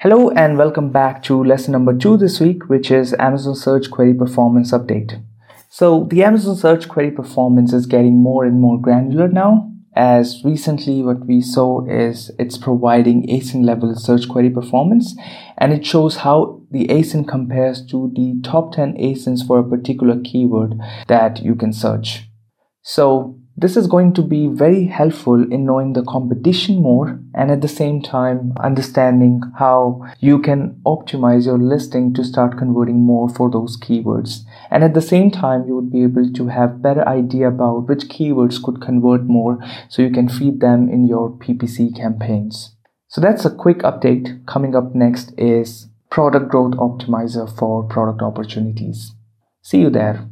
Hello and welcome back to lesson number two this week, which is Amazon Search Query Performance Update. So the Amazon Search Query Performance is getting more and more granular now, as recently what we saw is it's providing ASIN level search query performance, and it shows how the ASIN compares to the top 10 ASINs for a particular keyword that you can search. So this is going to be very helpful in knowing the competition more and at the same time understanding how you can optimize your listing to start converting more for those keywords. And at the same time, you would be able to have better idea about which keywords could convert more so you can feed them in your PPC campaigns. So that's a quick update. Coming up next is product growth optimizer for product opportunities. See you there.